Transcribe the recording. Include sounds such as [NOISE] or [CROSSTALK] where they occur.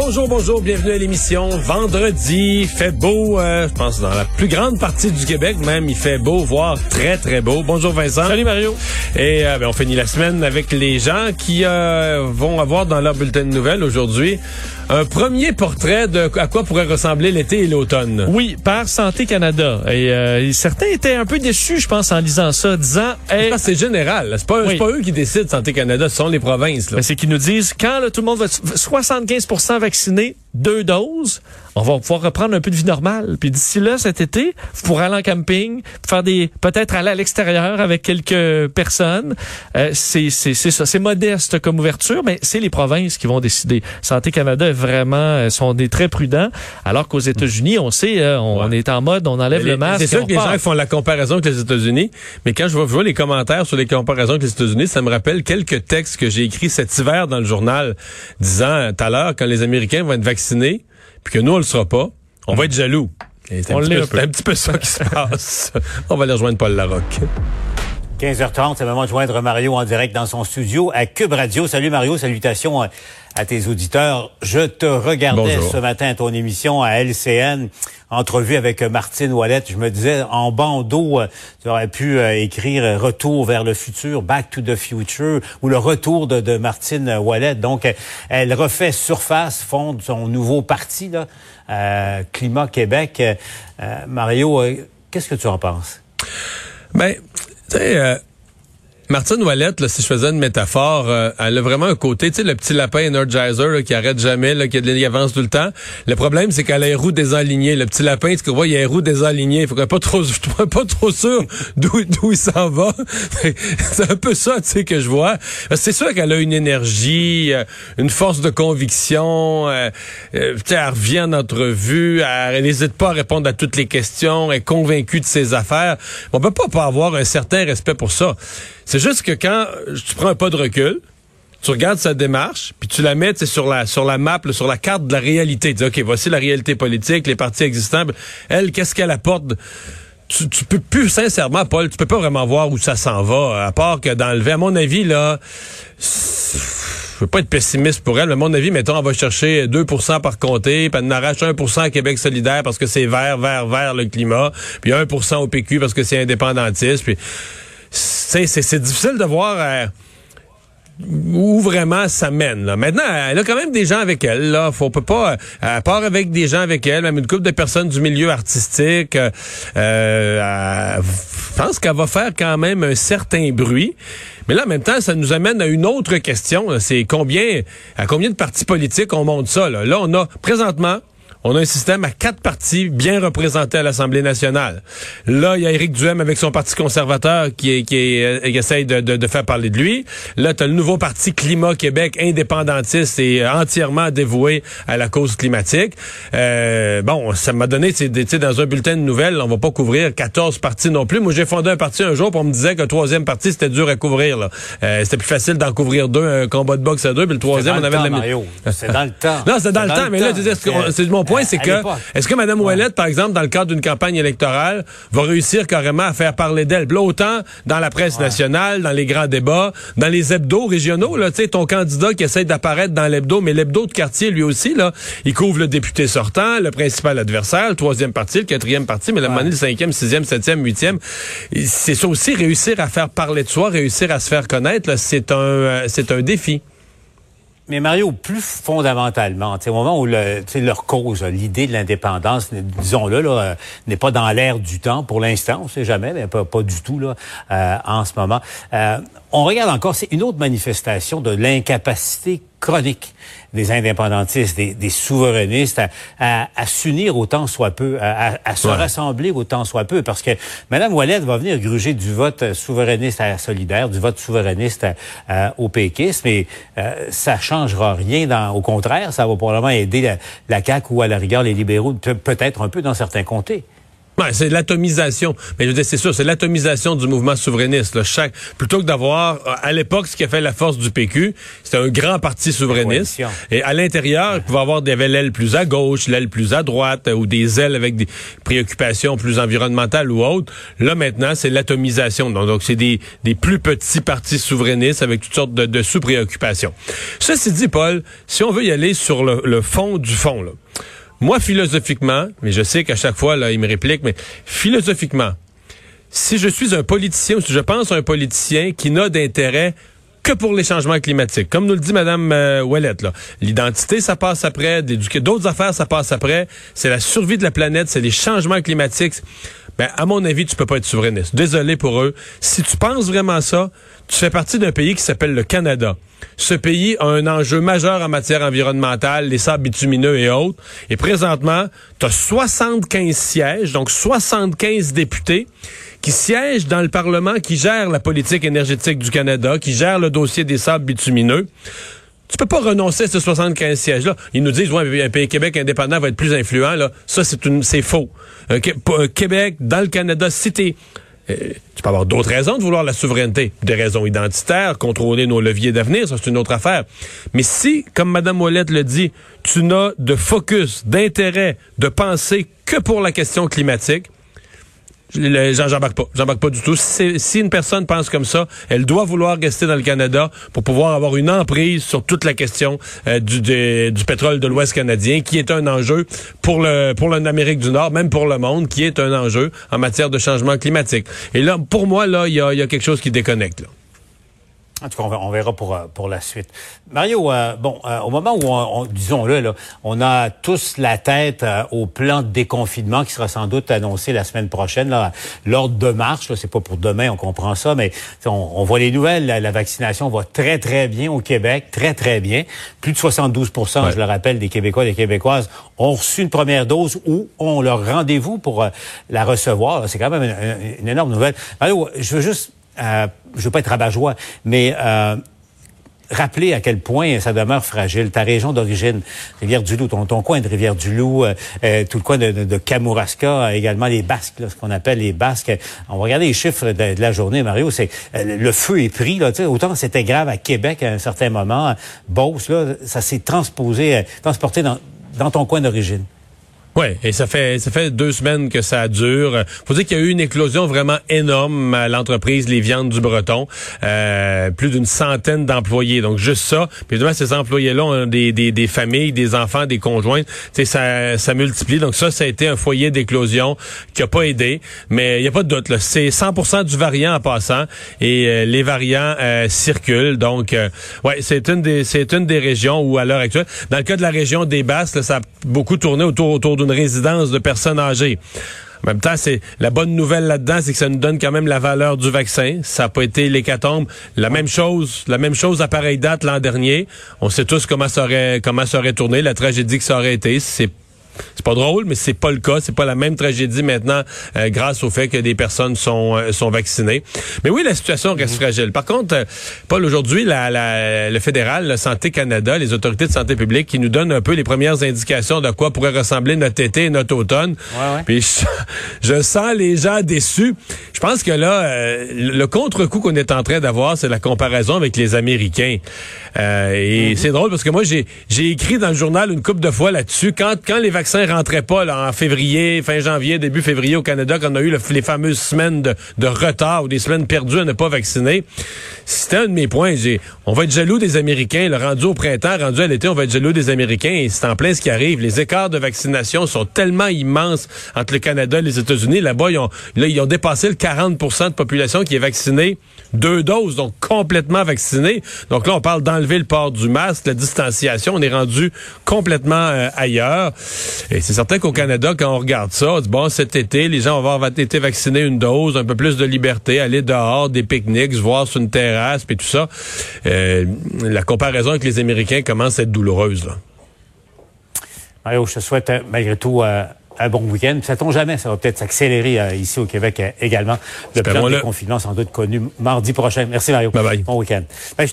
Bonjour, bonjour, bienvenue à l'émission. Vendredi, fait beau, euh, je pense dans la plus grande partie du Québec même, il fait beau, voire très très beau. Bonjour Vincent. Salut Mario. Et euh, ben, on finit la semaine avec les gens qui euh, vont avoir dans leur bulletin de nouvelles aujourd'hui un premier portrait de à quoi pourrait ressembler l'été et l'automne. Oui, par Santé Canada. Et euh, certains étaient un peu déçus, je pense, en lisant ça, disant... Hey, c'est général. C'est pas, Oui. pas eux qui décident Santé Canada, ce sont les provinces. Là. Ben, c'est qu'ils nous disent, quand là, tout le monde va être 75 vacciné, deux doses, on va pouvoir reprendre un peu de vie normale. Puis d'ici là, cet été, vous pourrez aller en camping, faire des, peut-être aller à l'extérieur avec quelques personnes. Euh, c'est, c'est, c'est ça. C'est modeste comme ouverture, mais c'est les provinces qui vont décider. Santé Canada est vraiment, euh, sont des très prudents, alors qu'aux États-Unis, on sait, euh, on, Ouais. on est en mode, on enlève Les- le masque. C'est sûr que les part. gens font la comparaison avec les États-Unis, mais quand je vois, je vois les commentaires sur les comparaisons avec les États-Unis, ça me rappelle quelques textes que j'ai écrits cet hiver dans le journal, disant euh, tout à l'heure, quand les Américains vont être vaccinés, puis que nous, on le sera pas, on va être jaloux. C'est un, un petit peu ça qui se passe. [LAUGHS] On va aller rejoindre Paul Larocque. 15h30, c'est le moment de joindre Mario en direct dans son studio à Cube Radio. Salut Mario, salutations à, à tes auditeurs. Je te regardais Bonjour. ce matin à ton émission à LCN, entrevue avec euh, Martine Ouellette. Je me disais, en bandeau, euh, tu aurais pu euh, écrire euh, Retour vers le futur, Back to the Future, ou le retour de, de Martine Ouellette. Donc, euh, elle refait surface, fonde son nouveau parti, là, euh, Climat Québec. Euh, euh, Mario, euh, qu'est-ce que tu en penses? Ben, tu euh, Martine Ouellette, là, si je faisais une métaphore, euh, elle a vraiment un côté, tu sais, le petit lapin Energizer là, qui arrête jamais, là, qui, avance tout le temps. Le problème, c'est qu'elle a les roues désalignées. Le petit lapin, tu vois, il a les roues désalignées. Faut qu'on pas trop, [LAUGHS] pas trop sûr d'où d'où il s'en va. [LAUGHS] c'est un peu ça, tu sais, que je vois. C'est sûr qu'elle a une énergie, euh, une force de conviction. euh, euh, elle revient en entrevue, elle n'hésite pas à répondre à toutes les questions, elle est convaincue de ses affaires. On peut pas pas avoir un certain respect pour ça. C'est juste que quand tu prends un pas de recul, tu regardes sa démarche, puis tu la mets sur la sur la map, sur la carte de la réalité. Tu dis, OK, voici la réalité politique, les partis existants. Elle, qu'est-ce qu'elle apporte? Tu, tu peux plus, sincèrement, Paul, tu peux pas vraiment voir où ça s'en va, à part que d'enlever, à mon avis, là, je veux pas être pessimiste pour elle, mais à mon avis, mettons, on va chercher 2% par comté, puis on arrache 1 à Québec solidaire parce que c'est vert, vert, vert le climat, puis 1% au PQ parce que c'est indépendantiste, puis c'est difficile de voir euh, où vraiment ça mène. Là. Maintenant, elle a quand même des gens avec elle. Là, faut peut pas. euh, Elle part avec des gens avec elle, même une couple de personnes du milieu artistique. euh, euh, je pense qu'elle va faire quand même un certain bruit. Mais là, en même temps, ça nous amène à une autre question. C'est combien, à combien de partis politiques on monte ça. Là, là on a présentement. On a un système à quatre partis bien représentés à l'Assemblée nationale. Là, il y a Éric Duhem avec son parti conservateur qui, est, qui, est, euh, qui essaye de, de- de faire parler de lui. Là, tu as le nouveau parti Climat Québec, indépendantiste et euh, entièrement dévoué à la cause climatique. Euh, bon, ça m'a donné, tu sais, dans un bulletin de nouvelles, on va pas couvrir 14 partis non plus. Moi, j'ai fondé un parti un jour, puis on me disait que le troisième parti, c'était dur à couvrir. là. Euh, c'était plus facile d'en couvrir deux, un combat de boxe à deux, puis le troisième, on dans avait le temps, la... C'est dans le temps. [LAUGHS] Non, c'est dans le temps, mais là, tu dis, est-ce que- C'est- c'est mon point, c'est à que est-ce que Mme Ouellette, par exemple, dans le cadre d'une campagne électorale, va réussir carrément à faire parler d'elle? Là, autant dans la presse nationale, dans les grands débats, dans les hebdos régionaux, là, tu sais, ton candidat qui essaie d'apparaître dans l'hebdo, mais l'hebdo de quartier, lui aussi, là, il couvre le député sortant, le principal adversaire, le troisième parti, le quatrième parti, mais la le cinquième, sixième, septième, huitième. C'est ça aussi, réussir à faire parler de soi, réussir à se faire connaître, c'est un, euh, c'est un défi. Mais Mario, plus fondamentalement, au moment où le, leur cause, l'idée de l'indépendance, disons-le, là, euh, n'est pas dans l'air du temps pour l'instant, on sait jamais, mais pas, pas du tout là, euh, en ce moment. Euh, on regarde encore, c'est une autre manifestation de l'incapacité chronique des indépendantistes, des, des souverainistes à, à, à s'unir autant soit peu, à, à- se Ouais. rassembler autant soit peu, parce que Mme Ouellette va venir gruger du vote euh, souverainiste à solidaire, du vote souverainiste à- à- au péquisme, mais euh, ça changera rien. Dans, au contraire, ça va probablement aider la, la CAQ ou à la rigueur les libéraux, peut- peut-être un peu dans certains comtés. Ouais, c'est l'atomisation. Mais je veux dire, c'est sûr, c'est l'atomisation du mouvement souverainiste. Là. Chaque, plutôt que d'avoir, à l'époque, ce qui a fait la force du PQ, c'était un grand parti souverainiste. Et à l'intérieur, il pouvait avoir des l'aile plus à gauche, l'aile plus à droite, ou des ailes avec des préoccupations plus environnementales ou autres. Là, maintenant, c'est l'atomisation. Donc, donc c'est des, des plus petits partis souverainistes avec toutes sortes de, de sous-préoccupations. Ceci dit, Paul, si on veut y aller sur le, le fond du fond, là, moi, philosophiquement, mais je sais qu'à chaque fois, là, il me réplique, mais philosophiquement, si je suis un politicien ou si je pense à un politicien qui n'a d'intérêt que pour les changements climatiques. Comme nous le dit Mme euh, Ouellette, l'identité, ça passe après, d'autres affaires, ça passe après. C'est la survie de la planète, c'est les changements climatiques. Ben, à mon avis, tu peux pas être souverainiste. Désolé pour eux. Si tu penses vraiment ça, tu fais partie d'un pays qui s'appelle le Canada. Ce pays a un enjeu majeur en matière environnementale, les sables bitumineux et autres. Et présentement, tu as 75 sièges, donc 75 députés qui siègent dans le Parlement, qui gère la politique énergétique du Canada, qui gère le dossier des sables bitumineux. Tu peux pas renoncer à ces 75 sièges-là. Ils nous disent, ouais, un pays Québec indépendant va être plus influent. Là. Ça, c'est une, c'est faux. Euh, Québec, dans le Canada, t'es euh, tu peux avoir d'autres raisons de vouloir la souveraineté, des raisons identitaires, contrôler nos leviers d'avenir, ça c'est une autre affaire. Mais si, comme Mme Ouellette le dit, tu n'as de focus, d'intérêt, de pensée que pour la question climatique, J'embarque pas. J'embarque pas du tout. Si, une personne pense comme ça, elle doit vouloir rester dans le Canada pour pouvoir avoir une emprise sur toute la question euh, du, pétrole de l'Ouest canadien, qui est un enjeu pour l'Amérique du Nord, même pour le monde, qui est un enjeu en matière de changement climatique. Et là, pour moi, là, il y a, quelque chose qui déconnecte. En tout cas, on verra pour, euh, pour la suite. Mario, euh, bon, euh, au moment où, on, disons-le, là, on a tous la tête au plan de déconfinement qui sera sans doute annoncé la semaine prochaine. L'ordre de marche, c'est pas pour demain, on comprend ça, mais on, voit les nouvelles. La, vaccination va très, très bien au Québec, très, très bien. Plus de 72% je le rappelle, des Québécois et des Québécoises ont reçu une première dose ou ont leur rendez-vous pour la recevoir. C'est quand même une, une énorme nouvelle. Mario, je veux juste euh, je veux pas être rabat-joie, mais euh, rappeler à quel point ça demeure fragile. Ta région d'origine, Rivière-du-Loup, ton, ton, coin de Rivière-du-Loup, euh, euh, tout le coin de, Kamouraska, également les Basques, ce qu'on appelle les Basques. On va regarder les chiffres de, la journée, Mario. C'est le feu est pris. Là, autant c'était grave à Québec à un certain moment, Beauce, là, ça s'est transposé, transporté dans ton coin d'origine. Oui, et ça fait ça fait deux semaines que ça dure. Faut dire qu'il y a eu une éclosion vraiment énorme à l'entreprise Les Viandes du Breton. Euh, plus d'une centaine d'employés. Donc juste ça. Puis évidemment, ces employés-là ont des, des, des, familles, des enfants, des conjoints. Ça, ça multiplie. Donc ça, ça a été un foyer d'éclosion qui a pas aidé. Mais il n'y a pas de doute. C'est 100% du variant en passant. Et euh, les variants euh, circulent. Donc, ouais, c'est une des c'est une des régions où à l'heure actuelle, dans le cas de la région des Basses, ça a beaucoup tourné autour autour d'une résidence de personnes âgées. En même temps, c'est la bonne nouvelle là-dedans, c'est que ça nous donne quand même la valeur du vaccin. Ça n'a pas été l'hécatombe. La même chose, la même chose à pareille date l'an dernier. On sait tous comment ça aurait comment ça tourné, la tragédie que ça aurait été. C'est c'est pas drôle, mais c'est pas le cas. C'est pas la même tragédie maintenant euh, grâce au fait que des personnes sont euh, sont vaccinées. Mais oui, la situation reste mhm. fragile. Par contre, euh, Paul, aujourd'hui, la, la, le fédéral, le Santé Canada, les autorités de santé publique qui nous donnent un peu les premières indications de quoi pourrait ressembler notre été et notre automne. Puis [LAUGHS] je, sens les gens déçus. Je pense que là, le contre-coup qu'on est en train d'avoir, c'est la comparaison avec les Américains. et mhm. c'est drôle parce que moi, j'ai j'ai écrit dans le journal une couple de fois là-dessus quand quand les vaccins rentrait pas là, en février, fin janvier, début février au Canada, quand on a eu les fameuses semaines de, retard ou des semaines perdues à ne pas vacciner. C'était un de mes points. on va être jaloux des Américains. Le rendu au printemps, rendu à l'été, on va être jaloux des Américains. Et c'est en plein ce qui arrive. Les écarts de vaccination sont tellement immenses entre le Canada et les États-Unis. Là-bas, ils ont, là, ils ont dépassé le 40% de population qui est vaccinée deux doses, donc complètement vaccinée. Donc là, on parle d'enlever le port du masque, la distanciation. On est rendu complètement euh, ailleurs. Et c'est certain qu'au Canada, quand on regarde ça, on dit, bon, cet été, les gens vont avoir été vaccinés une dose, un peu plus de liberté, aller dehors, des pique-niques, se voir sur une terrasse, puis tout ça. Euh, la comparaison avec les Américains commence à être douloureuse. Là. Mario, je te souhaite euh, malgré tout euh, un bon week-end. Ça tombe jamais, ça va peut-être s'accélérer ici au Québec également. Le plan de confinement sans doute connu mardi prochain. Merci Mario. Bye bye. Bon week-end. Ben,